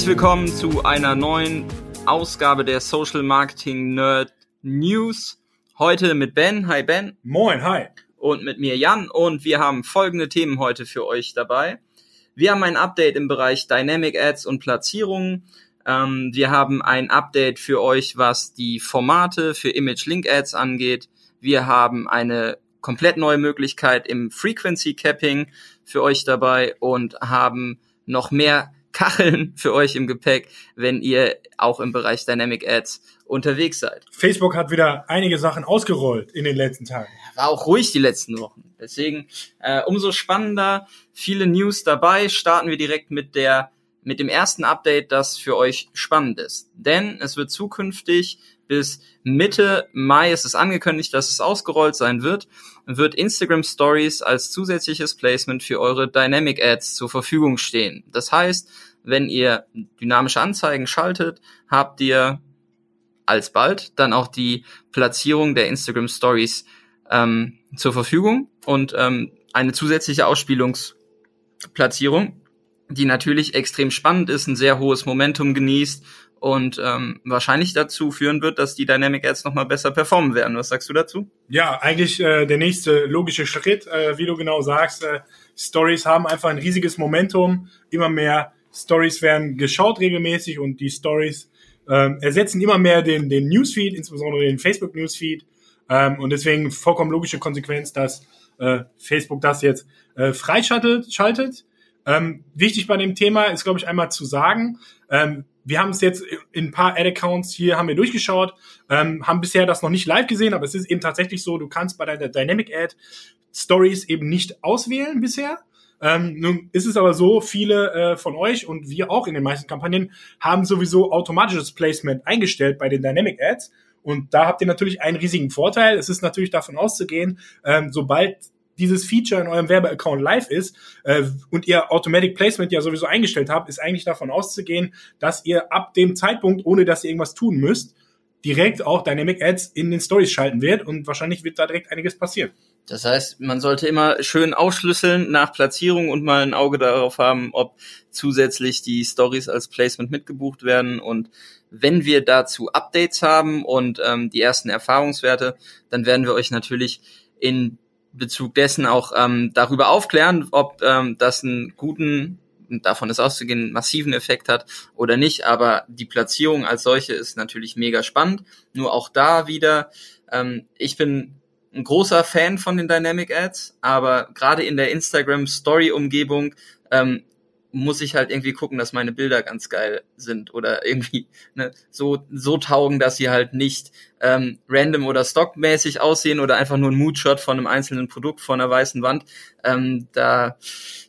Herzlich willkommen zu einer neuen Ausgabe der Social Marketing Nerd News. Heute mit Ben. Hi Ben. Moin, hi. Und mit mir Jan. Und wir haben folgende Themen heute für euch dabei. Wir haben ein Update im Bereich Dynamic Ads und Platzierungen. Ähm, wir haben ein Update für euch, was die Formate für Image Link Ads angeht. Wir haben eine komplett neue Möglichkeit im Frequency Capping für euch dabei und haben noch mehr Kacheln für euch im Gepäck, wenn ihr auch im Bereich Dynamic Ads unterwegs seid. Facebook hat wieder einige Sachen ausgerollt in den letzten Tagen. War auch ruhig die letzten Wochen. Deswegen äh, umso spannender, viele News dabei. Starten wir direkt mit der mit dem ersten Update, das für euch spannend ist. Denn es wird zukünftig bis Mitte Mai ist es angekündigt, dass es ausgerollt sein wird, wird Instagram Stories als zusätzliches Placement für eure Dynamic Ads zur Verfügung stehen. Das heißt, wenn ihr dynamische Anzeigen schaltet, habt ihr alsbald dann auch die Platzierung der Instagram Stories ähm, zur Verfügung und ähm, eine zusätzliche Ausspielungsplatzierung, die natürlich extrem spannend ist, ein sehr hohes Momentum genießt und ähm, wahrscheinlich dazu führen wird, dass die Dynamic Ads nochmal besser performen werden. Was sagst du dazu? Ja, eigentlich äh, der nächste logische Schritt, äh, wie du genau sagst. Äh, Stories haben einfach ein riesiges Momentum. Immer mehr Stories werden geschaut regelmäßig und die Stories äh, ersetzen immer mehr den, den Newsfeed, insbesondere den Facebook Newsfeed. Ähm, und deswegen vollkommen logische Konsequenz, dass äh, Facebook das jetzt äh, freischaltet. Schaltet. Ähm, wichtig bei dem Thema ist, glaube ich, einmal zu sagen, ähm, wir haben es jetzt in ein paar Ad-Accounts hier haben wir durchgeschaut, ähm, haben bisher das noch nicht live gesehen, aber es ist eben tatsächlich so, du kannst bei deiner Dynamic Ad Stories eben nicht auswählen bisher. Ähm, nun ist es aber so, viele äh, von euch und wir auch in den meisten Kampagnen haben sowieso automatisches Placement eingestellt bei den Dynamic Ads. Und da habt ihr natürlich einen riesigen Vorteil. Es ist natürlich davon auszugehen, ähm, sobald dieses Feature in eurem Werbeaccount live ist äh, und ihr Automatic Placement ja sowieso eingestellt habt, ist eigentlich davon auszugehen, dass ihr ab dem Zeitpunkt, ohne dass ihr irgendwas tun müsst, direkt auch Dynamic Ads in den Stories schalten wird und wahrscheinlich wird da direkt einiges passieren. Das heißt, man sollte immer schön ausschlüsseln nach Platzierung und mal ein Auge darauf haben, ob zusätzlich die Stories als Placement mitgebucht werden. Und wenn wir dazu Updates haben und ähm, die ersten Erfahrungswerte, dann werden wir euch natürlich in Bezug dessen auch ähm, darüber aufklären, ob ähm, das einen guten, davon ist auszugehen, massiven Effekt hat oder nicht. Aber die Platzierung als solche ist natürlich mega spannend. Nur auch da wieder, ähm, ich bin ein großer Fan von den Dynamic Ads, aber gerade in der Instagram Story Umgebung ähm, muss ich halt irgendwie gucken, dass meine Bilder ganz geil sind oder irgendwie ne, so so taugen, dass sie halt nicht ähm, random oder stockmäßig aussehen oder einfach nur ein Moodshot von einem einzelnen Produkt vor einer weißen Wand. Ähm, da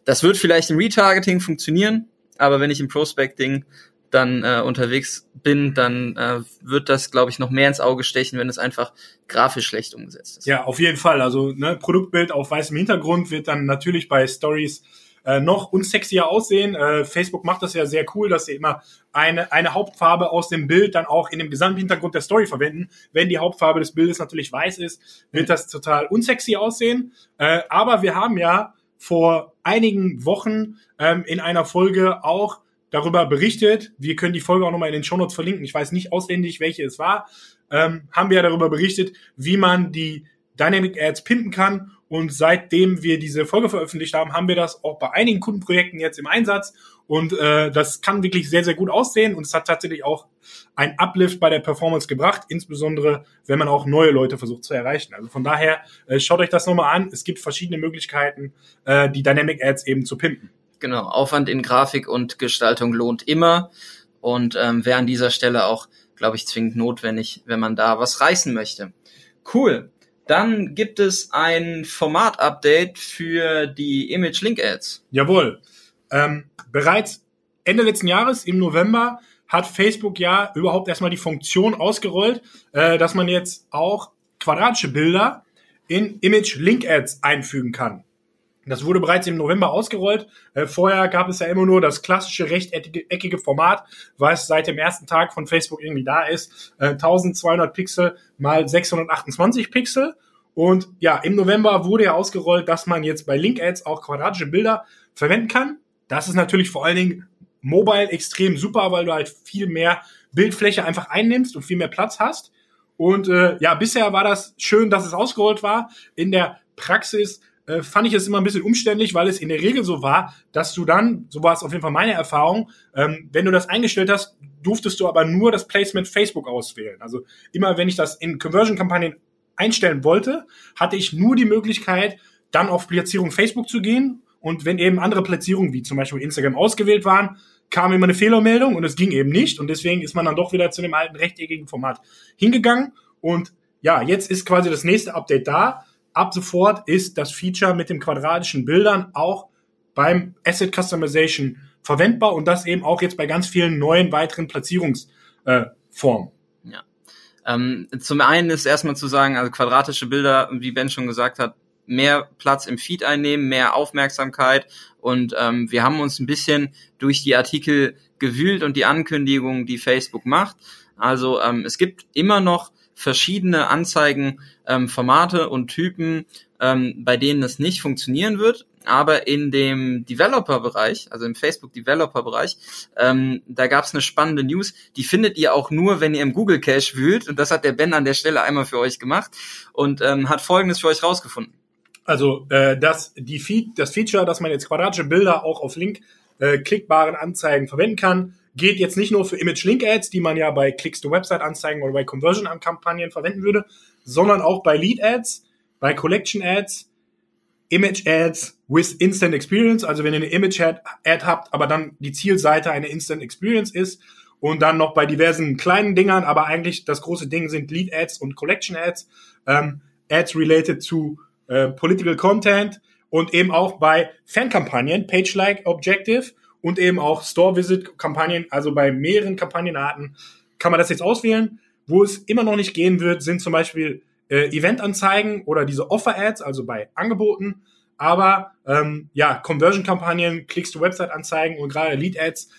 das wird vielleicht im Retargeting funktionieren, aber wenn ich im Prospecting dann äh, unterwegs bin, dann äh, wird das, glaube ich, noch mehr ins Auge stechen, wenn es einfach grafisch schlecht umgesetzt ist. Ja, auf jeden Fall. Also ne, Produktbild auf weißem Hintergrund wird dann natürlich bei Stories äh, noch unsexier aussehen. Äh, Facebook macht das ja sehr cool, dass sie immer eine, eine Hauptfarbe aus dem Bild dann auch in dem Gesamthintergrund der Story verwenden. Wenn die Hauptfarbe des Bildes natürlich weiß ist, wird das total unsexy aussehen. Äh, aber wir haben ja vor einigen Wochen ähm, in einer Folge auch darüber berichtet. Wir können die Folge auch nochmal in den Shownotes verlinken. Ich weiß nicht auswendig, welche es war. Ähm, haben wir ja darüber berichtet, wie man die Dynamic Ads pimpen kann und seitdem wir diese Folge veröffentlicht haben, haben wir das auch bei einigen Kundenprojekten jetzt im Einsatz. Und äh, das kann wirklich sehr, sehr gut aussehen. Und es hat tatsächlich auch ein Uplift bei der Performance gebracht, insbesondere wenn man auch neue Leute versucht zu erreichen. Also von daher, äh, schaut euch das nochmal an. Es gibt verschiedene Möglichkeiten, äh, die Dynamic Ads eben zu pimpen. Genau, Aufwand in Grafik und Gestaltung lohnt immer und ähm, wäre an dieser Stelle auch, glaube ich, zwingend notwendig, wenn man da was reißen möchte. Cool. Dann gibt es ein Format-Update für die Image Link Ads. Jawohl. Ähm, bereits Ende letzten Jahres, im November, hat Facebook ja überhaupt erstmal die Funktion ausgerollt, äh, dass man jetzt auch quadratische Bilder in Image Link Ads einfügen kann. Das wurde bereits im November ausgerollt. Äh, vorher gab es ja immer nur das klassische rechteckige Format, was seit dem ersten Tag von Facebook irgendwie da ist. Äh, 1200 Pixel mal 628 Pixel. Und ja, im November wurde ja ausgerollt, dass man jetzt bei Link Ads auch quadratische Bilder verwenden kann. Das ist natürlich vor allen Dingen Mobile extrem super, weil du halt viel mehr Bildfläche einfach einnimmst und viel mehr Platz hast. Und äh, ja, bisher war das schön, dass es ausgerollt war. In der Praxis äh, fand ich es immer ein bisschen umständlich, weil es in der Regel so war, dass du dann, so war es auf jeden Fall meine Erfahrung, ähm, wenn du das eingestellt hast, durftest du aber nur das Placement Facebook auswählen. Also immer wenn ich das in Conversion-Kampagnen einstellen wollte, hatte ich nur die Möglichkeit, dann auf Platzierung Facebook zu gehen. Und wenn eben andere Platzierungen, wie zum Beispiel Instagram, ausgewählt waren, kam immer eine Fehlermeldung und es ging eben nicht. Und deswegen ist man dann doch wieder zu dem alten rechteckigen Format hingegangen. Und ja, jetzt ist quasi das nächste Update da. Ab sofort ist das Feature mit den quadratischen Bildern auch beim Asset Customization verwendbar und das eben auch jetzt bei ganz vielen neuen weiteren Platzierungsformen. Äh, ja. Ähm, zum einen ist erstmal zu sagen, also quadratische Bilder, wie Ben schon gesagt hat, mehr Platz im Feed einnehmen, mehr Aufmerksamkeit und ähm, wir haben uns ein bisschen durch die Artikel gewühlt und die Ankündigungen, die Facebook macht. Also ähm, es gibt immer noch verschiedene Anzeigenformate ähm, und Typen, ähm, bei denen es nicht funktionieren wird. Aber in dem Developer-Bereich, also im Facebook-Developer-Bereich, ähm, da gab es eine spannende News. Die findet ihr auch nur, wenn ihr im Google Cache wühlt. Und das hat der Ben an der Stelle einmal für euch gemacht und ähm, hat Folgendes für euch rausgefunden. Also äh, das, die Feed, das Feature, dass man jetzt quadratische Bilder auch auf Link äh, klickbaren Anzeigen verwenden kann, geht jetzt nicht nur für Image-Link-Ads, die man ja bei Clicks-to-Website-Anzeigen oder bei Conversion-Kampagnen verwenden würde, sondern auch bei Lead-Ads, bei Collection-Ads, Image-Ads with Instant Experience, also wenn ihr eine Image-Ad habt, aber dann die Zielseite eine Instant Experience ist und dann noch bei diversen kleinen Dingern, aber eigentlich das große Ding sind Lead-Ads und Collection-Ads, ähm, Ads related to äh, Political Content und eben auch bei Fan-Kampagnen, Page-Like Objective und eben auch Store-Visit-Kampagnen, also bei mehreren Kampagnenarten kann man das jetzt auswählen. Wo es immer noch nicht gehen wird, sind zum Beispiel äh, Event-Anzeigen oder diese Offer-Ads, also bei Angeboten. Aber ähm, ja, Conversion-Kampagnen, Klicks-to-Website-Anzeigen und gerade Lead-Ads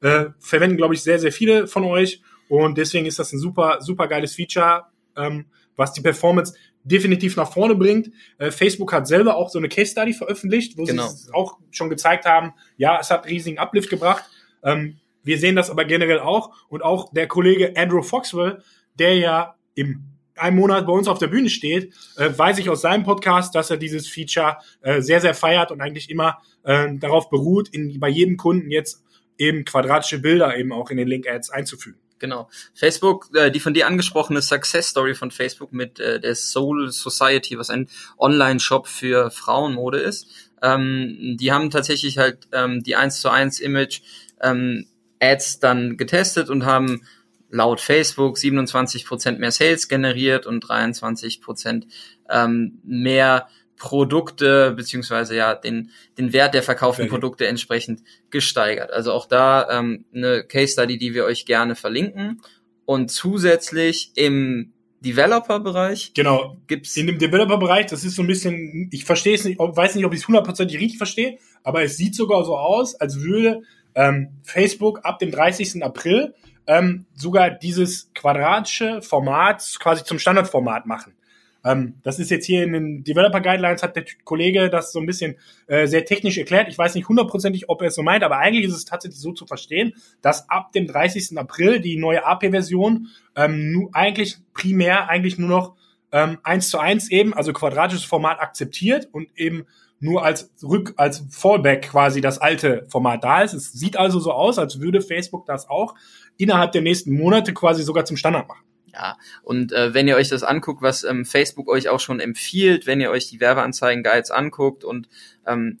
äh, verwenden, glaube ich, sehr, sehr viele von euch. Und deswegen ist das ein super, super geiles Feature, ähm, was die Performance definitiv nach vorne bringt. Äh, Facebook hat selber auch so eine Case Study veröffentlicht, wo genau. sie auch schon gezeigt haben, ja, es hat riesigen Uplift gebracht. Ähm, wir sehen das aber generell auch und auch der Kollege Andrew Foxwell, der ja im einem Monat bei uns auf der Bühne steht, äh, weiß ich aus seinem Podcast, dass er dieses Feature äh, sehr, sehr feiert und eigentlich immer äh, darauf beruht, in, bei jedem Kunden jetzt eben quadratische Bilder eben auch in den Link-Ads einzufügen. Genau. Facebook, äh, die von dir angesprochene Success Story von Facebook mit äh, der Soul Society, was ein Online-Shop für Frauenmode ist. Ähm, die haben tatsächlich halt ähm, die 1 zu 1 Image ähm, Ads dann getestet und haben laut Facebook 27% mehr Sales generiert und 23% ähm, mehr Produkte beziehungsweise ja den den Wert der verkauften okay. Produkte entsprechend gesteigert. Also auch da ähm, eine Case Study, die wir euch gerne verlinken und zusätzlich im Developer-Bereich. Genau. Gibt's in dem Developer-Bereich, das ist so ein bisschen, ich verstehe es nicht, weiß nicht, ob ich es hundertprozentig richtig verstehe, aber es sieht sogar so aus, als würde ähm, Facebook ab dem 30. April ähm, sogar dieses quadratische Format quasi zum Standardformat machen. Ähm, das ist jetzt hier in den Developer Guidelines, hat der Kollege das so ein bisschen äh, sehr technisch erklärt. Ich weiß nicht hundertprozentig, ob er es so meint, aber eigentlich ist es tatsächlich so zu verstehen, dass ab dem 30. April die neue AP-Version ähm, eigentlich primär eigentlich nur noch ähm, 1 zu 1 eben, also quadratisches Format akzeptiert und eben nur als Rück, als Fallback quasi das alte Format da ist. Es sieht also so aus, als würde Facebook das auch innerhalb der nächsten Monate quasi sogar zum Standard machen. Ja, und äh, wenn ihr euch das anguckt, was ähm, Facebook euch auch schon empfiehlt, wenn ihr euch die Werbeanzeigen-Guides anguckt und ähm,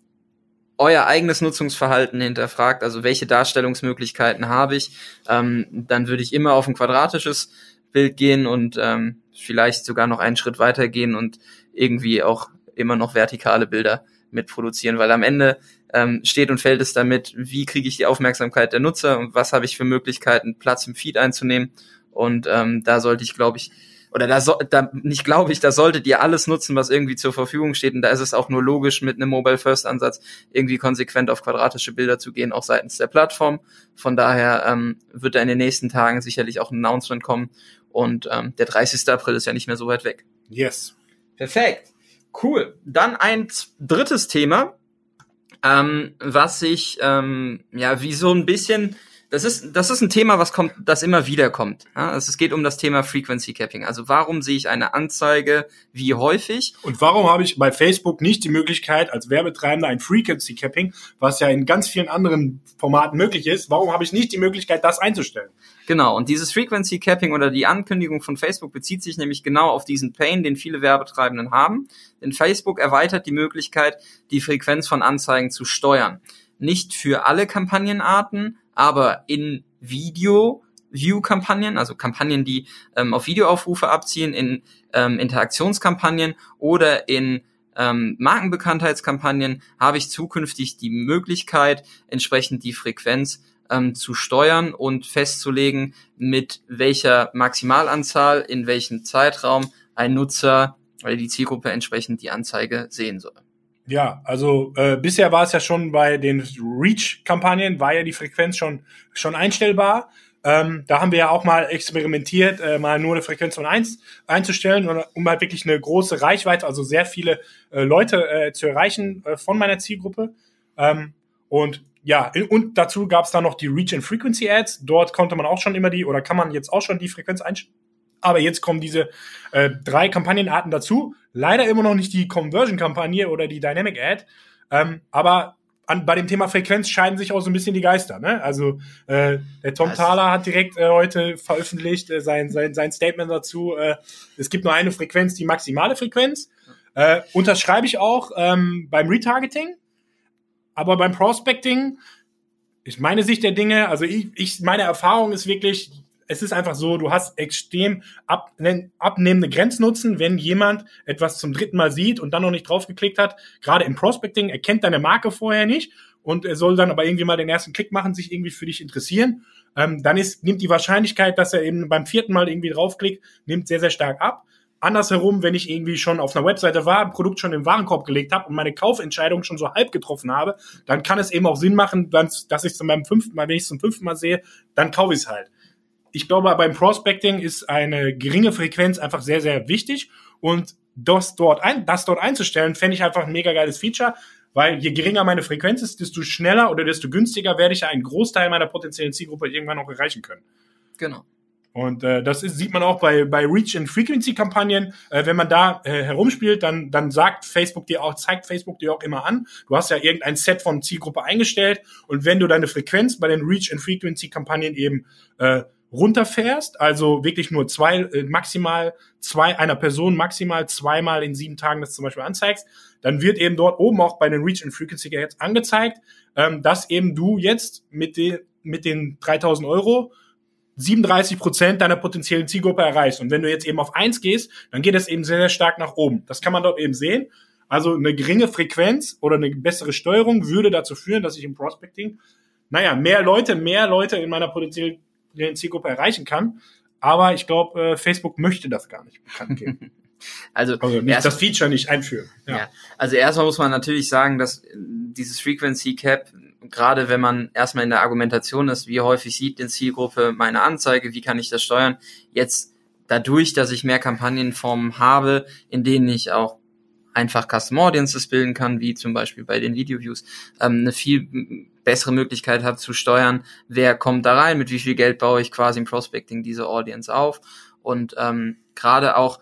euer eigenes Nutzungsverhalten hinterfragt, also welche Darstellungsmöglichkeiten habe ich, ähm, dann würde ich immer auf ein quadratisches Bild gehen und ähm, vielleicht sogar noch einen Schritt weiter gehen und irgendwie auch immer noch vertikale Bilder mitproduzieren, weil am Ende ähm, steht und fällt es damit, wie kriege ich die Aufmerksamkeit der Nutzer und was habe ich für Möglichkeiten, Platz im Feed einzunehmen und ähm, da sollte ich, glaube ich, oder da, so, da nicht glaube ich, da solltet ihr alles nutzen, was irgendwie zur Verfügung steht. Und da ist es auch nur logisch, mit einem Mobile First Ansatz irgendwie konsequent auf quadratische Bilder zu gehen, auch seitens der Plattform. Von daher ähm, wird da in den nächsten Tagen sicherlich auch ein Announcement kommen. Und ähm, der 30. April ist ja nicht mehr so weit weg. Yes. Perfekt. Cool. Dann ein drittes Thema. ähm, was sich ähm, ja wie so ein bisschen das ist, das ist ein Thema, was kommt, das immer wieder kommt. Ja, also es geht um das Thema Frequency Capping. Also warum sehe ich eine Anzeige wie häufig? Und warum habe ich bei Facebook nicht die Möglichkeit, als Werbetreibender ein Frequency Capping, was ja in ganz vielen anderen Formaten möglich ist, warum habe ich nicht die Möglichkeit, das einzustellen? Genau, und dieses Frequency Capping oder die Ankündigung von Facebook bezieht sich nämlich genau auf diesen Pain, den viele Werbetreibenden haben. Denn Facebook erweitert die Möglichkeit, die Frequenz von Anzeigen zu steuern. Nicht für alle Kampagnenarten, aber in Video View-Kampagnen, also Kampagnen, die ähm, auf Videoaufrufe abziehen, in ähm, Interaktionskampagnen oder in ähm, Markenbekanntheitskampagnen habe ich zukünftig die Möglichkeit, entsprechend die Frequenz ähm, zu steuern und festzulegen, mit welcher Maximalanzahl, in welchem Zeitraum ein Nutzer oder die Zielgruppe entsprechend die Anzeige sehen soll. Ja, also äh, bisher war es ja schon bei den Reach-Kampagnen, war ja die Frequenz schon, schon einstellbar. Ähm, da haben wir ja auch mal experimentiert, äh, mal nur eine Frequenz von eins einzustellen, um halt wirklich eine große Reichweite, also sehr viele äh, Leute äh, zu erreichen äh, von meiner Zielgruppe. Ähm, und ja, und dazu gab es dann noch die Reach and Frequency Ads. Dort konnte man auch schon immer die, oder kann man jetzt auch schon die Frequenz einstellen aber jetzt kommen diese äh, drei Kampagnenarten dazu. Leider immer noch nicht die Conversion-Kampagne oder die Dynamic Ad. Ähm, aber an, bei dem Thema Frequenz scheiden sich auch so ein bisschen die Geister. Ne? Also äh, der Tom Thaler hat direkt äh, heute veröffentlicht äh, sein, sein, sein Statement dazu. Äh, es gibt nur eine Frequenz, die maximale Frequenz. Äh, unterschreibe ich auch ähm, beim Retargeting. Aber beim Prospecting ist meine Sicht der Dinge, also ich, ich meine Erfahrung ist wirklich, es ist einfach so, du hast extrem ab, abnehmende Grenznutzen, wenn jemand etwas zum dritten Mal sieht und dann noch nicht draufgeklickt hat. Gerade im Prospecting, er kennt deine Marke vorher nicht und er soll dann aber irgendwie mal den ersten Klick machen, sich irgendwie für dich interessieren. Ähm, dann ist, nimmt die Wahrscheinlichkeit, dass er eben beim vierten Mal irgendwie draufklickt, nimmt sehr, sehr stark ab. Andersherum, wenn ich irgendwie schon auf einer Webseite war, ein Produkt schon im Warenkorb gelegt habe und meine Kaufentscheidung schon so halb getroffen habe, dann kann es eben auch Sinn machen, dass ich es beim fünften Mal, wenn ich es zum fünften Mal sehe, dann kaufe ich es halt ich glaube, beim Prospecting ist eine geringe Frequenz einfach sehr, sehr wichtig und das dort, ein, das dort einzustellen, fände ich einfach ein mega geiles Feature, weil je geringer meine Frequenz ist, desto schneller oder desto günstiger werde ich ja einen Großteil meiner potenziellen Zielgruppe irgendwann noch erreichen können. Genau. Und äh, das ist, sieht man auch bei, bei Reach and Frequency Kampagnen. Äh, wenn man da äh, herumspielt, dann, dann sagt Facebook dir auch, zeigt Facebook dir auch immer an. Du hast ja irgendein Set von Zielgruppe eingestellt und wenn du deine Frequenz bei den Reach and Frequency Kampagnen eben äh, runterfährst, also wirklich nur zwei, äh, maximal zwei, einer Person maximal zweimal in sieben Tagen das zum Beispiel anzeigst, dann wird eben dort oben auch bei den Reach and Frequency Gates angezeigt, ähm, dass eben du jetzt mit den, mit den 3000 Euro 37 Prozent deiner potenziellen Zielgruppe erreichst. Und wenn du jetzt eben auf eins gehst, dann geht es eben sehr, sehr stark nach oben. Das kann man dort eben sehen. Also eine geringe Frequenz oder eine bessere Steuerung würde dazu führen, dass ich im Prospecting, naja, mehr Leute, mehr Leute in meiner potenziellen der Zielgruppe erreichen kann. Aber ich glaube, äh, Facebook möchte das gar nicht bekannt geben. also, also nicht, das Feature nicht einführen. Ja. ja. Also erstmal muss man natürlich sagen, dass dieses Frequency Cap, gerade wenn man erstmal in der Argumentation ist, wie häufig sieht die Zielgruppe meine Anzeige, wie kann ich das steuern, jetzt dadurch, dass ich mehr Kampagnenformen habe, in denen ich auch einfach Custom Audiences bilden kann, wie zum Beispiel bei den Video Views, ähm, eine viel bessere Möglichkeit habe zu steuern, wer kommt da rein, mit wie viel Geld baue ich quasi im Prospecting diese Audience auf. Und ähm, gerade auch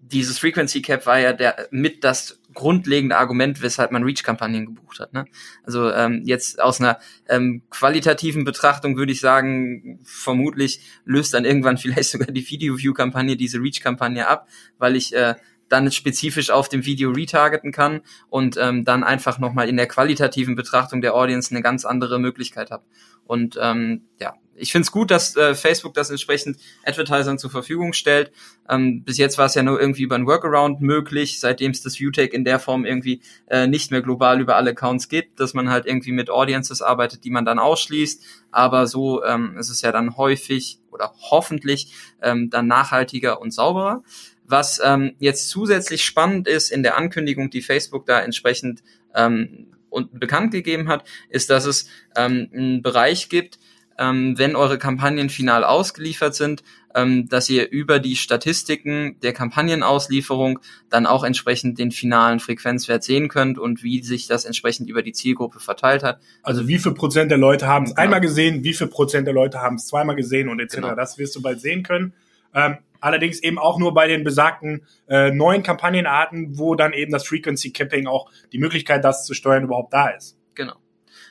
dieses Frequency Cap war ja der mit das grundlegende Argument, weshalb man Reach-Kampagnen gebucht hat. Ne? Also ähm, jetzt aus einer ähm, qualitativen Betrachtung würde ich sagen, vermutlich löst dann irgendwann vielleicht sogar die Video-View-Kampagne diese Reach-Kampagne ab, weil ich äh, dann spezifisch auf dem Video retargeten kann und ähm, dann einfach nochmal in der qualitativen Betrachtung der Audience eine ganz andere Möglichkeit habe. Und ähm, ja, ich finde es gut, dass äh, Facebook das entsprechend Advertisern zur Verfügung stellt. Ähm, bis jetzt war es ja nur irgendwie über ein Workaround möglich, seitdem es das ViewTech in der Form irgendwie äh, nicht mehr global über alle Accounts gibt, dass man halt irgendwie mit Audiences arbeitet, die man dann ausschließt. Aber so ähm, ist es ja dann häufig oder hoffentlich ähm, dann nachhaltiger und sauberer. Was ähm, jetzt zusätzlich spannend ist in der Ankündigung, die Facebook da entsprechend ähm, und bekannt gegeben hat, ist, dass es ähm, einen Bereich gibt, ähm, wenn eure Kampagnen final ausgeliefert sind, ähm, dass ihr über die Statistiken der Kampagnenauslieferung dann auch entsprechend den finalen Frequenzwert sehen könnt und wie sich das entsprechend über die Zielgruppe verteilt hat. Also wie viel Prozent der Leute haben es genau. einmal gesehen, wie viel Prozent der Leute haben es zweimal gesehen und etc. Genau. Das wirst du bald sehen können. Ähm, allerdings eben auch nur bei den besagten äh, neuen Kampagnenarten, wo dann eben das Frequency Capping auch die Möglichkeit, das zu steuern, überhaupt da ist. Genau.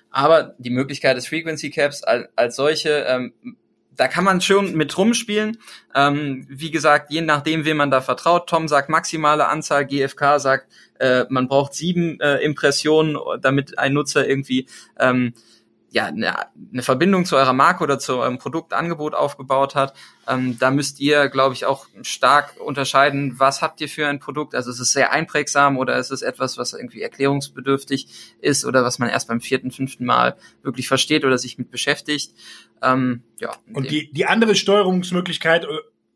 Aber die Möglichkeit des Frequency Caps als, als solche, ähm, da kann man schon mit rumspielen. Ähm, wie gesagt, je nachdem, wem man da vertraut. Tom sagt maximale Anzahl, GFK sagt, äh, man braucht sieben äh, Impressionen, damit ein Nutzer irgendwie ähm, ja, eine, eine Verbindung zu eurer Marke oder zu eurem Produktangebot aufgebaut hat, ähm, da müsst ihr, glaube ich, auch stark unterscheiden, was habt ihr für ein Produkt. Also ist es sehr einprägsam oder ist es etwas, was irgendwie erklärungsbedürftig ist oder was man erst beim vierten, fünften Mal wirklich versteht oder sich mit beschäftigt. Ähm, ja. Und die, die andere Steuerungsmöglichkeit, äh,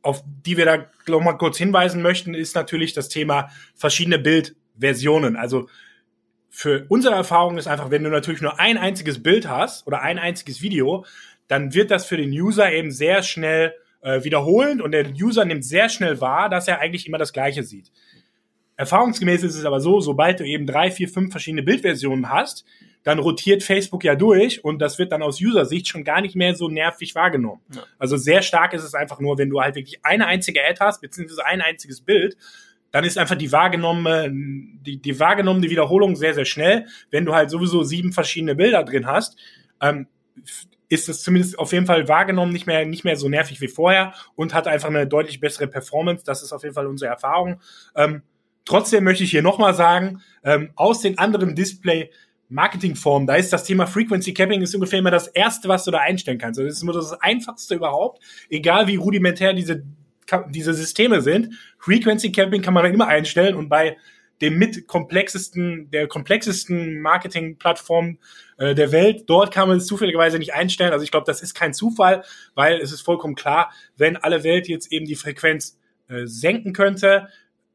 auf die wir da noch mal kurz hinweisen möchten, ist natürlich das Thema verschiedene Bildversionen. Also für unsere Erfahrung ist einfach, wenn du natürlich nur ein einziges Bild hast oder ein einziges Video, dann wird das für den User eben sehr schnell äh, wiederholend und der User nimmt sehr schnell wahr, dass er eigentlich immer das Gleiche sieht. Erfahrungsgemäß ist es aber so, sobald du eben drei, vier, fünf verschiedene Bildversionen hast, dann rotiert Facebook ja durch und das wird dann aus User-Sicht schon gar nicht mehr so nervig wahrgenommen. Ja. Also sehr stark ist es einfach nur, wenn du halt wirklich eine einzige Ad hast, beziehungsweise ein einziges Bild dann ist einfach die wahrgenommene, die, die wahrgenommene Wiederholung sehr, sehr schnell. Wenn du halt sowieso sieben verschiedene Bilder drin hast, ähm, ist es zumindest auf jeden Fall wahrgenommen nicht mehr, nicht mehr so nervig wie vorher und hat einfach eine deutlich bessere Performance. Das ist auf jeden Fall unsere Erfahrung. Ähm, trotzdem möchte ich hier nochmal sagen, ähm, aus den anderen Display Marketingformen, da ist das Thema Frequency Capping ist ungefähr immer das erste, was du da einstellen kannst. Also das ist immer das einfachste überhaupt, egal wie rudimentär diese diese Systeme sind. Frequency Capping kann man dann immer einstellen und bei dem mit komplexesten, der komplexesten Marketing-Plattform äh, der Welt. Dort kann man es zufälligerweise nicht einstellen. Also ich glaube, das ist kein Zufall, weil es ist vollkommen klar, wenn alle Welt jetzt eben die Frequenz äh, senken könnte,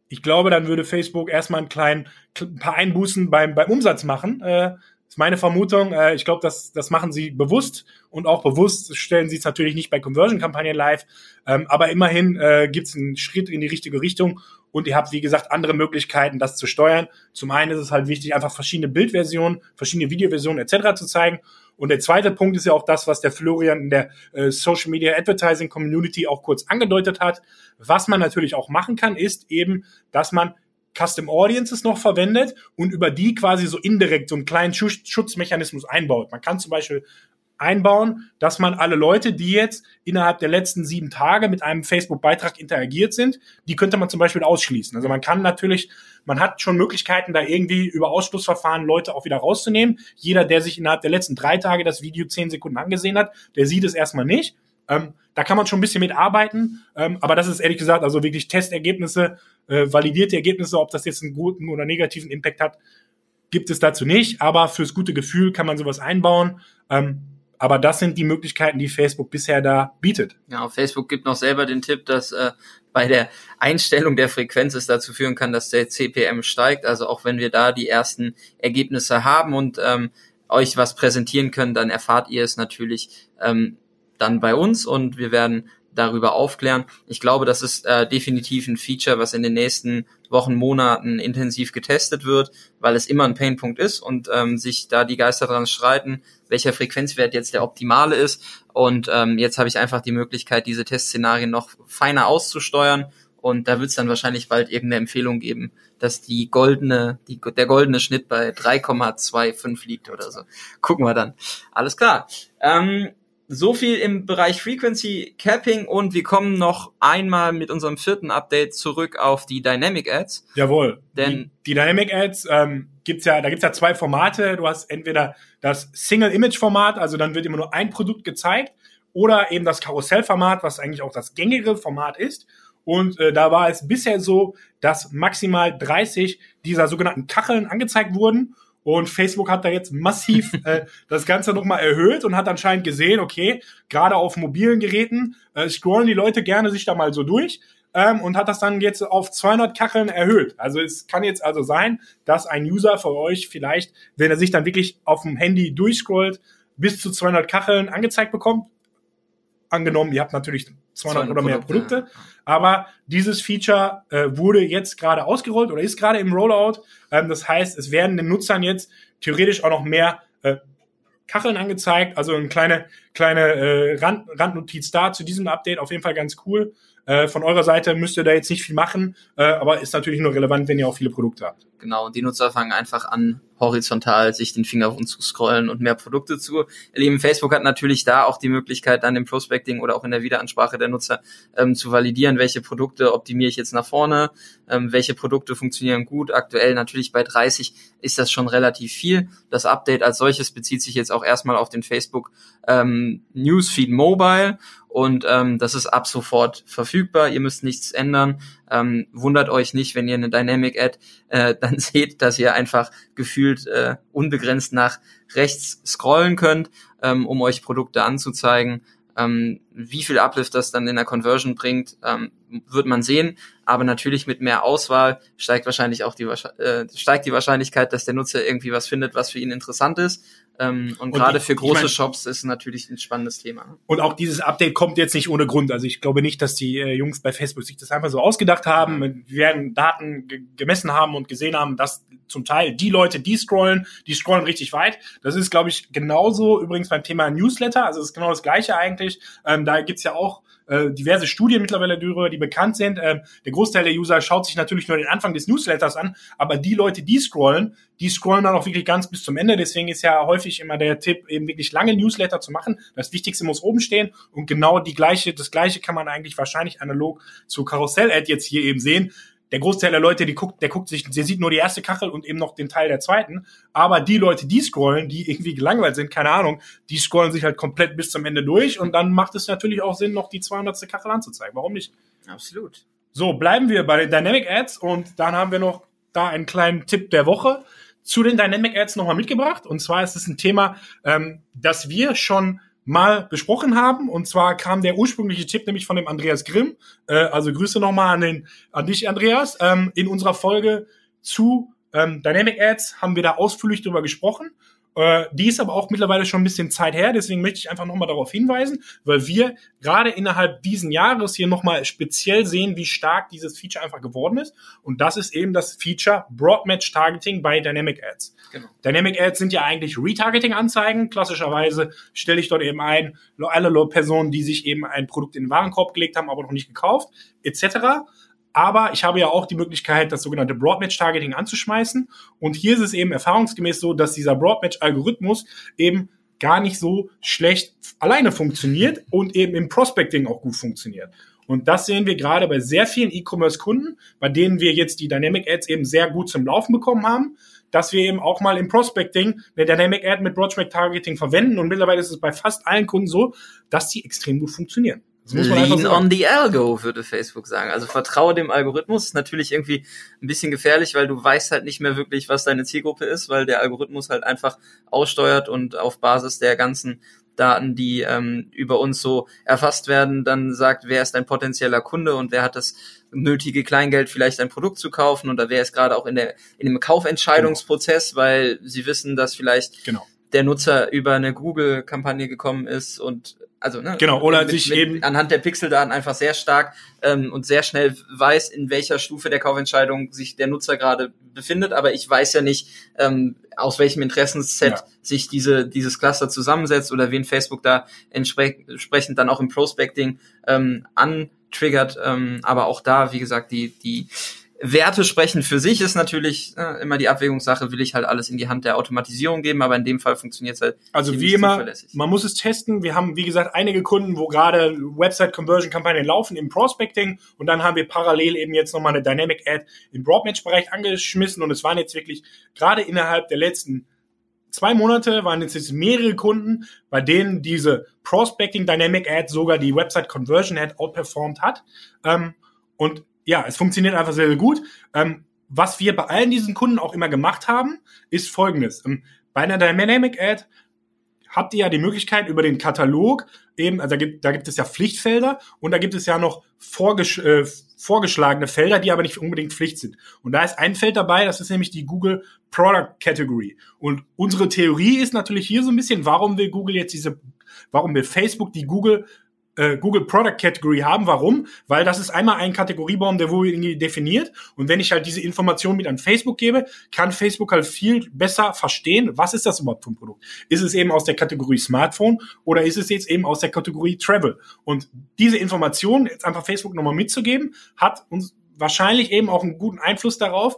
ich glaube, dann würde Facebook erstmal einen kleinen, ein paar Einbußen beim, beim Umsatz machen. Äh, ist meine Vermutung. Äh, ich glaube, das, das machen sie bewusst und auch bewusst stellen sie es natürlich nicht bei Conversion-Kampagnen live. Ähm, aber immerhin äh, gibt es einen Schritt in die richtige Richtung und ihr habt, wie gesagt, andere Möglichkeiten, das zu steuern. Zum einen ist es halt wichtig, einfach verschiedene Bildversionen, verschiedene Videoversionen etc. zu zeigen. Und der zweite Punkt ist ja auch das, was der Florian in der äh, Social Media Advertising Community auch kurz angedeutet hat. Was man natürlich auch machen kann, ist eben, dass man Custom Audiences noch verwendet und über die quasi so indirekt so einen kleinen Schutzmechanismus einbaut. Man kann zum Beispiel einbauen, dass man alle Leute, die jetzt innerhalb der letzten sieben Tage mit einem Facebook-Beitrag interagiert sind, die könnte man zum Beispiel ausschließen. Also man kann natürlich, man hat schon Möglichkeiten, da irgendwie über Ausschlussverfahren Leute auch wieder rauszunehmen. Jeder, der sich innerhalb der letzten drei Tage das Video zehn Sekunden angesehen hat, der sieht es erstmal nicht. Ähm, da kann man schon ein bisschen mit arbeiten, ähm, aber das ist ehrlich gesagt also wirklich Testergebnisse, äh, validierte Ergebnisse, ob das jetzt einen guten oder negativen Impact hat, gibt es dazu nicht. Aber fürs gute Gefühl kann man sowas einbauen. Ähm, aber das sind die Möglichkeiten, die Facebook bisher da bietet. Ja, Facebook gibt noch selber den Tipp, dass äh, bei der Einstellung der Frequenz es dazu führen kann, dass der CPM steigt. Also auch wenn wir da die ersten Ergebnisse haben und ähm, euch was präsentieren können, dann erfahrt ihr es natürlich ähm, dann bei uns und wir werden darüber aufklären. Ich glaube, das ist äh, definitiv ein Feature, was in den nächsten Wochen, Monaten intensiv getestet wird, weil es immer ein Painpunkt ist und ähm, sich da die Geister dran streiten, welcher Frequenzwert jetzt der optimale ist. Und ähm, jetzt habe ich einfach die Möglichkeit, diese Testszenarien noch feiner auszusteuern. Und da wird es dann wahrscheinlich bald irgendeine Empfehlung geben, dass die goldene, die, der goldene Schnitt bei 3,25 liegt oder so. Gucken wir dann. Alles klar. Ähm, so viel im Bereich Frequency Capping und wir kommen noch einmal mit unserem vierten Update zurück auf die Dynamic Ads. Jawohl. Denn die, die Dynamic Ads ähm, gibt's ja, da gibt's ja zwei Formate. Du hast entweder das Single Image Format, also dann wird immer nur ein Produkt gezeigt, oder eben das Karussellformat, was eigentlich auch das gängige Format ist. Und äh, da war es bisher so, dass maximal 30 dieser sogenannten Kacheln angezeigt wurden und Facebook hat da jetzt massiv äh, das Ganze nochmal erhöht und hat anscheinend gesehen, okay, gerade auf mobilen Geräten äh, scrollen die Leute gerne sich da mal so durch ähm, und hat das dann jetzt auf 200 Kacheln erhöht. Also es kann jetzt also sein, dass ein User für euch vielleicht, wenn er sich dann wirklich auf dem Handy durchscrollt, bis zu 200 Kacheln angezeigt bekommt. Angenommen, ihr habt natürlich 200 oder mehr Produkte. Produkte. Aber dieses Feature äh, wurde jetzt gerade ausgerollt oder ist gerade im Rollout. Ähm, das heißt, es werden den Nutzern jetzt theoretisch auch noch mehr äh, Kacheln angezeigt. Also eine kleine, kleine äh, Rand, Randnotiz da zu diesem Update. Auf jeden Fall ganz cool. Äh, von eurer Seite müsst ihr da jetzt nicht viel machen, äh, aber ist natürlich nur relevant, wenn ihr auch viele Produkte habt. Genau, und die Nutzer fangen einfach an, horizontal sich den Finger runterzuscrollen und mehr Produkte zu erleben. Facebook hat natürlich da auch die Möglichkeit, dann im Prospecting oder auch in der Wiederansprache der Nutzer ähm, zu validieren, welche Produkte optimiere ich jetzt nach vorne, ähm, welche Produkte funktionieren gut. Aktuell natürlich bei 30 ist das schon relativ viel. Das Update als solches bezieht sich jetzt auch erstmal auf den Facebook ähm, Newsfeed Mobile und ähm, das ist ab sofort verfügbar. Ihr müsst nichts ändern. Ähm, wundert euch nicht, wenn ihr eine Dynamic Ad äh, dann seht, dass ihr einfach gefühlt äh, unbegrenzt nach rechts scrollen könnt, ähm, um euch Produkte anzuzeigen. Ähm, wie viel Uplift das dann in der Conversion bringt, ähm, wird man sehen. Aber natürlich mit mehr Auswahl steigt wahrscheinlich auch die, äh, steigt die Wahrscheinlichkeit, dass der Nutzer irgendwie was findet, was für ihn interessant ist. Ähm, und, und gerade für große ich mein, Shops ist natürlich ein spannendes Thema. Und auch dieses Update kommt jetzt nicht ohne Grund. Also ich glaube nicht, dass die äh, Jungs bei Facebook sich das einfach so ausgedacht haben. Wir werden Daten gemessen haben und gesehen haben, dass zum Teil die Leute, die scrollen, die scrollen richtig weit. Das ist, glaube ich, genauso übrigens beim Thema Newsletter. Also es ist genau das Gleiche eigentlich. Ähm, da gibt's ja auch äh, diverse Studien mittlerweile darüber, die bekannt sind. Ähm, der Großteil der User schaut sich natürlich nur den Anfang des Newsletters an, aber die Leute, die scrollen, die scrollen dann auch wirklich ganz bis zum Ende. Deswegen ist ja häufig immer der Tipp, eben wirklich lange Newsletter zu machen. Das Wichtigste muss oben stehen und genau die gleiche, das gleiche kann man eigentlich wahrscheinlich analog zu Karussell-Ad jetzt hier eben sehen der Großteil der Leute, die guckt, der guckt sich, der sieht nur die erste Kachel und eben noch den Teil der zweiten. Aber die Leute, die scrollen, die irgendwie gelangweilt sind, keine Ahnung, die scrollen sich halt komplett bis zum Ende durch und dann macht es natürlich auch Sinn, noch die 200. Kachel anzuzeigen. Warum nicht? Absolut. So, bleiben wir bei den Dynamic Ads und dann haben wir noch da einen kleinen Tipp der Woche zu den Dynamic Ads nochmal mitgebracht. Und zwar ist es ein Thema, ähm, das wir schon mal besprochen haben. Und zwar kam der ursprüngliche Tipp nämlich von dem Andreas Grimm. Äh, also Grüße nochmal an, den, an dich, Andreas. Ähm, in unserer Folge zu ähm, Dynamic Ads haben wir da ausführlich drüber gesprochen. Äh, die ist aber auch mittlerweile schon ein bisschen Zeit her, deswegen möchte ich einfach nochmal darauf hinweisen, weil wir gerade innerhalb diesen Jahres hier nochmal speziell sehen, wie stark dieses Feature einfach geworden ist. Und das ist eben das Feature Broadmatch Targeting bei Dynamic Ads. Genau. Dynamic Ads sind ja eigentlich Retargeting-Anzeigen. Klassischerweise stelle ich dort eben ein, alle Personen, die sich eben ein Produkt in den Warenkorb gelegt haben, aber noch nicht gekauft, etc. Aber ich habe ja auch die Möglichkeit, das sogenannte Broadmatch-Targeting anzuschmeißen. Und hier ist es eben erfahrungsgemäß so, dass dieser Broadmatch-Algorithmus eben gar nicht so schlecht alleine funktioniert und eben im Prospecting auch gut funktioniert. Und das sehen wir gerade bei sehr vielen E-Commerce-Kunden, bei denen wir jetzt die Dynamic Ads eben sehr gut zum Laufen bekommen haben, dass wir eben auch mal im Prospecting eine Dynamic Ad mit Broadmatch Targeting verwenden. Und mittlerweile ist es bei fast allen Kunden so, dass sie extrem gut funktionieren. Das muss man Lean on the algo, würde Facebook sagen. Also vertraue dem Algorithmus. Ist natürlich irgendwie ein bisschen gefährlich, weil du weißt halt nicht mehr wirklich, was deine Zielgruppe ist, weil der Algorithmus halt einfach aussteuert und auf Basis der ganzen Daten, die ähm, über uns so erfasst werden, dann sagt, wer ist ein potenzieller Kunde und wer hat das nötige Kleingeld, vielleicht ein Produkt zu kaufen oder wer ist gerade auch in der in dem Kaufentscheidungsprozess, genau. weil sie wissen, dass vielleicht genau. Der Nutzer über eine Google-Kampagne gekommen ist und also ne, genau oder mit, sich mit, eben anhand der Pixeldaten einfach sehr stark ähm, und sehr schnell weiß, in welcher Stufe der Kaufentscheidung sich der Nutzer gerade befindet. Aber ich weiß ja nicht, ähm, aus welchem Interessensset ja. sich diese dieses Cluster zusammensetzt oder wen Facebook da entsprechend dann auch im Prospecting ähm, antriggert. Ähm, aber auch da, wie gesagt, die die Werte sprechen für sich, ist natürlich äh, immer die Abwägungssache, will ich halt alles in die Hand der Automatisierung geben, aber in dem Fall funktioniert es halt. Also wie immer, man muss es testen. Wir haben, wie gesagt, einige Kunden, wo gerade Website-Conversion-Kampagnen laufen im Prospecting und dann haben wir parallel eben jetzt nochmal eine Dynamic Ad im Broadmatch-Bereich angeschmissen und es waren jetzt wirklich gerade innerhalb der letzten zwei Monate waren jetzt, jetzt mehrere Kunden, bei denen diese Prospecting Dynamic Ad sogar die Website Conversion Ad outperformed hat. Ähm, und ja, es funktioniert einfach sehr, sehr gut. Ähm, was wir bei allen diesen Kunden auch immer gemacht haben, ist folgendes. Ähm, bei einer Dynamic Ad habt ihr ja die Möglichkeit über den Katalog eben, also da gibt, da gibt es ja Pflichtfelder und da gibt es ja noch vorgesch äh, vorgeschlagene Felder, die aber nicht unbedingt Pflicht sind. Und da ist ein Feld dabei, das ist nämlich die Google Product Category. Und unsere Theorie ist natürlich hier so ein bisschen, warum will Google jetzt diese, warum will Facebook die Google äh, Google Product Category haben. Warum? Weil das ist einmal ein Kategoriebaum, der wohl irgendwie definiert. Und wenn ich halt diese Information mit an Facebook gebe, kann Facebook halt viel besser verstehen, was ist das überhaupt für ein Produkt. Ist es eben aus der Kategorie Smartphone oder ist es jetzt eben aus der Kategorie Travel? Und diese Information jetzt einfach Facebook nochmal mitzugeben, hat uns wahrscheinlich eben auch einen guten Einfluss darauf,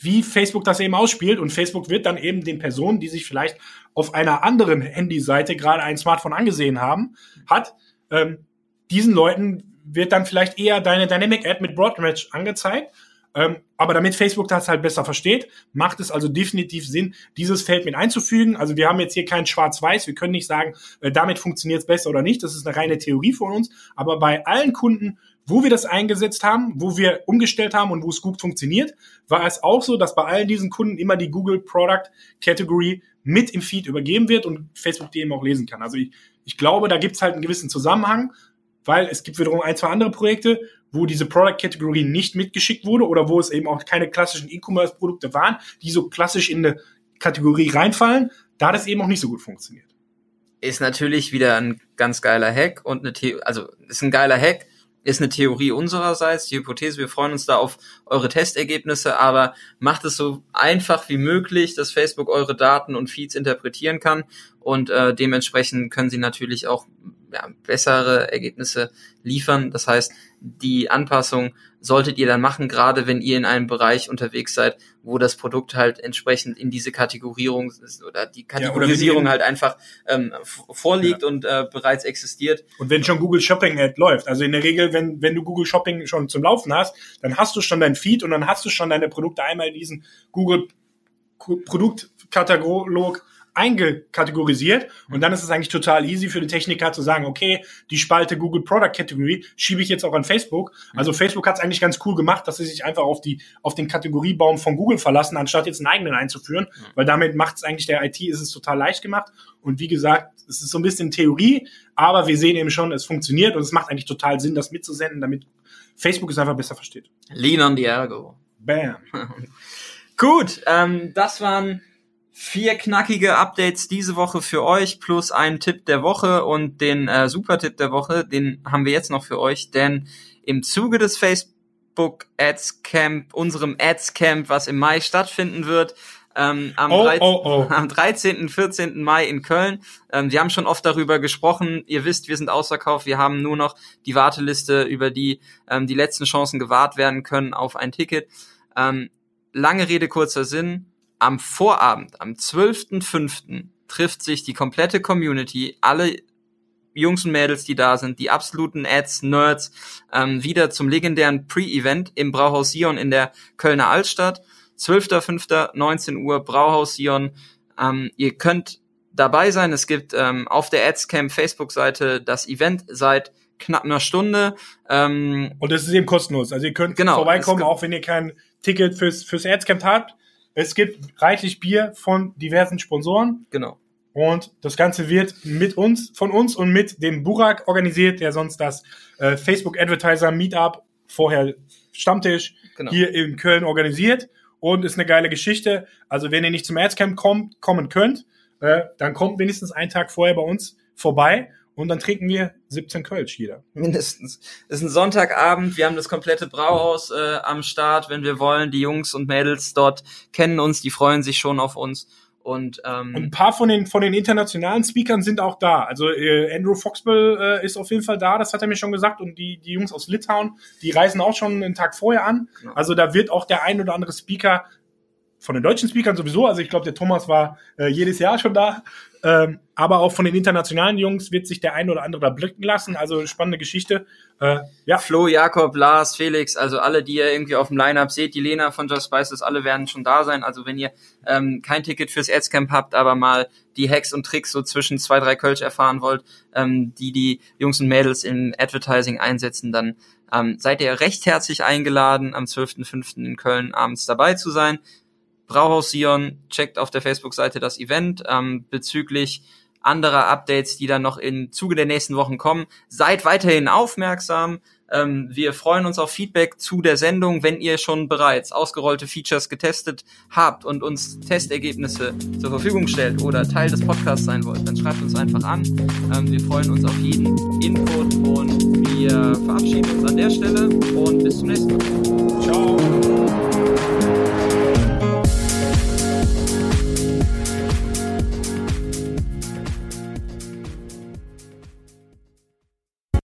wie Facebook das eben ausspielt. Und Facebook wird dann eben den Personen, die sich vielleicht auf einer anderen Handyseite gerade ein Smartphone angesehen haben, hat, ähm, diesen Leuten wird dann vielleicht eher deine Dynamic Ad mit Broadmatch angezeigt. Ähm, aber damit Facebook das halt besser versteht, macht es also definitiv Sinn, dieses Feld mit einzufügen. Also wir haben jetzt hier kein Schwarz-Weiß. Wir können nicht sagen, äh, damit funktioniert es besser oder nicht. Das ist eine reine Theorie von uns. Aber bei allen Kunden, wo wir das eingesetzt haben, wo wir umgestellt haben und wo es gut funktioniert, war es auch so, dass bei allen diesen Kunden immer die Google Product Category mit im Feed übergeben wird und Facebook die eben auch lesen kann. Also ich, ich glaube, da gibt es halt einen gewissen Zusammenhang, weil es gibt wiederum ein, zwei andere Projekte, wo diese Product Category nicht mitgeschickt wurde oder wo es eben auch keine klassischen E-Commerce-Produkte waren, die so klassisch in eine Kategorie reinfallen, da es eben auch nicht so gut funktioniert. Ist natürlich wieder ein ganz geiler Hack und eine The also ist ein geiler Hack, ist eine Theorie unsererseits, die Hypothese. Wir freuen uns da auf eure Testergebnisse, aber macht es so einfach wie möglich, dass Facebook eure Daten und Feeds interpretieren kann und äh, dementsprechend können sie natürlich auch ja, bessere Ergebnisse liefern. Das heißt, die Anpassung solltet ihr dann machen, gerade wenn ihr in einem Bereich unterwegs seid, wo das Produkt halt entsprechend in diese Kategorierung ist oder die Kategorisierung ja, halt einfach ähm, vorliegt ja. und äh, bereits existiert. Und wenn schon Google Shopping Ad läuft, also in der Regel, wenn, wenn du Google Shopping schon zum Laufen hast, dann hast du schon dein Feed und dann hast du schon deine Produkte einmal in diesen Google Produktkatalog eingekategorisiert und dann ist es eigentlich total easy für den Techniker zu sagen, okay, die Spalte Google Product Category schiebe ich jetzt auch an Facebook. Also Facebook hat es eigentlich ganz cool gemacht, dass sie sich einfach auf die auf den Kategoriebaum von Google verlassen, anstatt jetzt einen eigenen einzuführen, weil damit macht es eigentlich der IT ist es total leicht gemacht und wie gesagt, es ist so ein bisschen Theorie, aber wir sehen eben schon, es funktioniert und es macht eigentlich total Sinn, das mitzusenden, damit Facebook es einfach besser versteht. Lean on the ergo. Bam. Gut, ähm, das waren Vier knackige Updates diese Woche für euch plus einen Tipp der Woche und den äh, Super-Tipp der Woche, den haben wir jetzt noch für euch, denn im Zuge des Facebook Ads Camp, unserem Ads Camp, was im Mai stattfinden wird, ähm, am, oh, 13, oh, oh. am 13. 14. Mai in Köln. Ähm, wir haben schon oft darüber gesprochen. Ihr wisst, wir sind ausverkauft. Wir haben nur noch die Warteliste, über die ähm, die letzten Chancen gewahrt werden können auf ein Ticket. Ähm, lange Rede, kurzer Sinn am Vorabend, am 12.05. trifft sich die komplette Community, alle Jungs und Mädels, die da sind, die absoluten Ads, Nerds, ähm, wieder zum legendären Pre-Event im Brauhaus Sion in der Kölner Altstadt. 12.05. 19 Uhr, Brauhaus Sion. Ähm, ihr könnt dabei sein. Es gibt ähm, auf der Adscamp Facebook-Seite das Event seit knapp einer Stunde. Ähm, und es ist eben kostenlos. Also ihr könnt genau, vorbeikommen, auch wenn ihr kein Ticket fürs, fürs Adscamp habt. Es gibt reichlich Bier von diversen Sponsoren. Genau. Und das Ganze wird mit uns, von uns und mit dem Burak organisiert, der sonst das äh, Facebook Advertiser Meetup, vorher Stammtisch, genau. hier in Köln organisiert. Und ist eine geile Geschichte. Also wenn ihr nicht zum Adscamp kommt, kommen könnt, äh, dann kommt wenigstens einen Tag vorher bei uns vorbei und dann trinken wir 17 Kölsch jeder. Mindestens. Es ist ein Sonntagabend, wir haben das komplette Brauhaus äh, am Start, wenn wir wollen. Die Jungs und Mädels dort kennen uns, die freuen sich schon auf uns. Und, ähm, und ein paar von den von den internationalen Speakern sind auch da. Also äh, Andrew Foxbill äh, ist auf jeden Fall da, das hat er mir schon gesagt. Und die die Jungs aus Litauen, die reisen auch schon einen Tag vorher an. Ja. Also da wird auch der ein oder andere Speaker von den deutschen Speakern sowieso. Also ich glaube, der Thomas war äh, jedes Jahr schon da. Ähm, aber auch von den internationalen Jungs wird sich der ein oder andere da blicken lassen. Also spannende Geschichte. Äh, ja. Flo, Jakob, Lars, Felix, also alle, die ihr irgendwie auf dem Line-Up seht, die Lena von Just Spices, alle werden schon da sein. Also wenn ihr ähm, kein Ticket fürs Adscamp habt, aber mal die Hacks und Tricks so zwischen zwei, drei Kölsch erfahren wollt, ähm, die die Jungs und Mädels im Advertising einsetzen, dann ähm, seid ihr recht herzlich eingeladen, am 12.05. in Köln abends dabei zu sein. Brauhaus Sion, checkt auf der Facebook-Seite das Event. Ähm, bezüglich anderer Updates, die dann noch im Zuge der nächsten Wochen kommen. Seid weiterhin aufmerksam. Ähm, wir freuen uns auf Feedback zu der Sendung, wenn ihr schon bereits ausgerollte Features getestet habt und uns Testergebnisse zur Verfügung stellt oder Teil des Podcasts sein wollt, dann schreibt uns einfach an. Ähm, wir freuen uns auf jeden Input und wir verabschieden uns an der Stelle und bis zum nächsten Mal.